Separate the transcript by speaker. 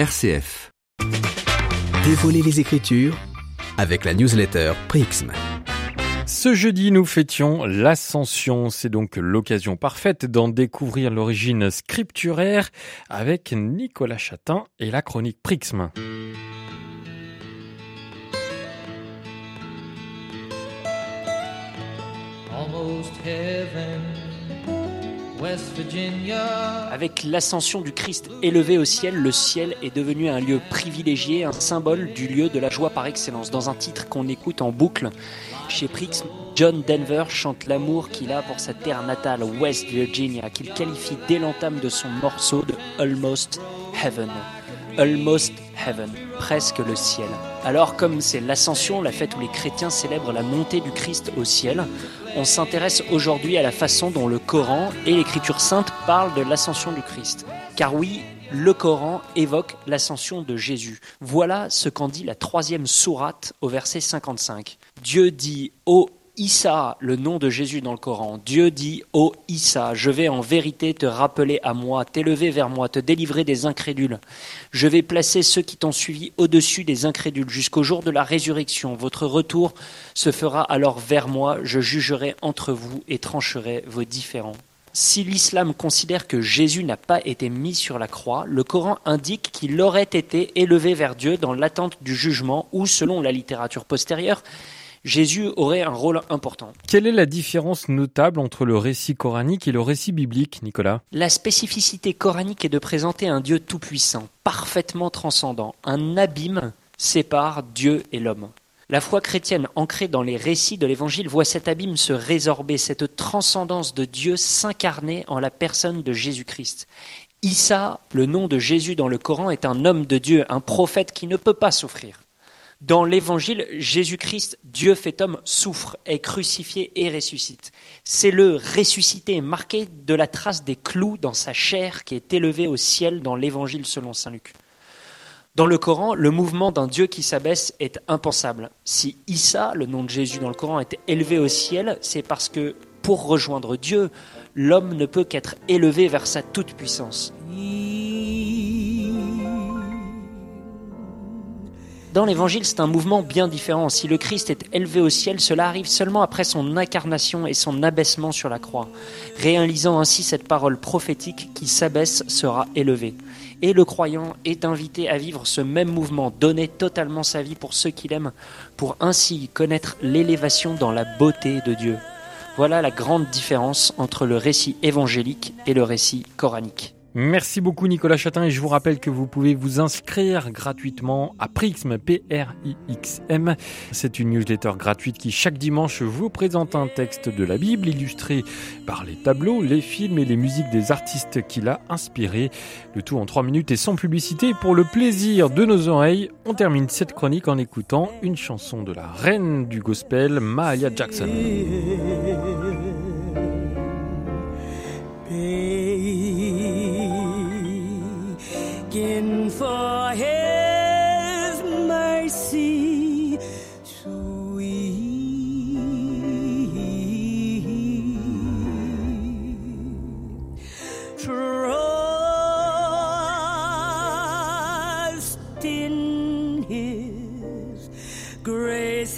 Speaker 1: RCF. Dévoiler les Écritures avec la newsletter Prixm.
Speaker 2: Ce jeudi, nous fêtions l'Ascension. C'est donc l'occasion parfaite d'en découvrir l'origine scripturaire avec Nicolas Chatin et la chronique Prixm.
Speaker 3: Almost heaven.
Speaker 4: Avec l'ascension du Christ élevé au ciel, le ciel est devenu un lieu privilégié, un symbole du lieu de la joie par excellence. Dans un titre qu'on écoute en boucle chez Prix, John Denver chante l'amour qu'il a pour sa terre natale, West Virginia, qu'il qualifie dès l'entame de son morceau de Almost Heaven. Almost Heaven, presque le ciel. Alors comme c'est l'ascension, la fête où les chrétiens célèbrent la montée du Christ au ciel, on s'intéresse aujourd'hui à la façon dont le Coran et l'Écriture sainte parlent de l'ascension du Christ. Car oui, le Coran évoque l'ascension de Jésus. Voilà ce qu'en dit la troisième sourate au verset 55. Dieu dit Ô Issa, le nom de Jésus dans le Coran. Dieu dit Ô Issa, je vais en vérité te rappeler à moi, t'élever vers moi, te délivrer des incrédules. Je vais placer ceux qui t'ont suivi au-dessus des incrédules jusqu'au jour de la résurrection. Votre retour se fera alors vers moi, je jugerai entre vous et trancherai vos différends. Si l'islam considère que Jésus n'a pas été mis sur la croix, le Coran indique qu'il aurait été élevé vers Dieu dans l'attente du jugement ou, selon la littérature postérieure, Jésus aurait un rôle important.
Speaker 2: Quelle est la différence notable entre le récit coranique et le récit biblique, Nicolas?
Speaker 4: La spécificité coranique est de présenter un Dieu tout-puissant, parfaitement transcendant. Un abîme sépare Dieu et l'homme. La foi chrétienne ancrée dans les récits de l'Évangile voit cet abîme se résorber, cette transcendance de Dieu s'incarner en la personne de Jésus-Christ. Issa, le nom de Jésus dans le Coran, est un homme de Dieu, un prophète qui ne peut pas souffrir. Dans l'Évangile, Jésus-Christ, Dieu fait homme, souffre, est crucifié et ressuscite. C'est le ressuscité marqué de la trace des clous dans sa chair qui est élevé au ciel dans l'Évangile selon Saint Luc. Dans le Coran, le mouvement d'un Dieu qui s'abaisse est impensable. Si Issa, le nom de Jésus dans le Coran, est élevé au ciel, c'est parce que pour rejoindre Dieu, l'homme ne peut qu'être élevé vers sa toute-puissance. Dans l'Évangile, c'est un mouvement bien différent. Si le Christ est élevé au ciel, cela arrive seulement après son incarnation et son abaissement sur la croix, réalisant ainsi cette parole prophétique qui s'abaisse sera élevé. Et le croyant est invité à vivre ce même mouvement, donner totalement sa vie pour ceux qu'il aime, pour ainsi connaître l'élévation dans la beauté de Dieu. Voilà la grande différence entre le récit évangélique et le récit coranique.
Speaker 2: Merci beaucoup Nicolas Chatin et je vous rappelle que vous pouvez vous inscrire gratuitement à Prixm, P-R-I-X-M. C'est une newsletter gratuite qui chaque dimanche vous présente un texte de la Bible illustré par les tableaux, les films et les musiques des artistes qu'il a inspirés. Le tout en 3 minutes et sans publicité. Pour le plaisir de nos oreilles, on termine cette chronique en écoutant une chanson de la reine du gospel, Mahalia Jackson.
Speaker 5: grace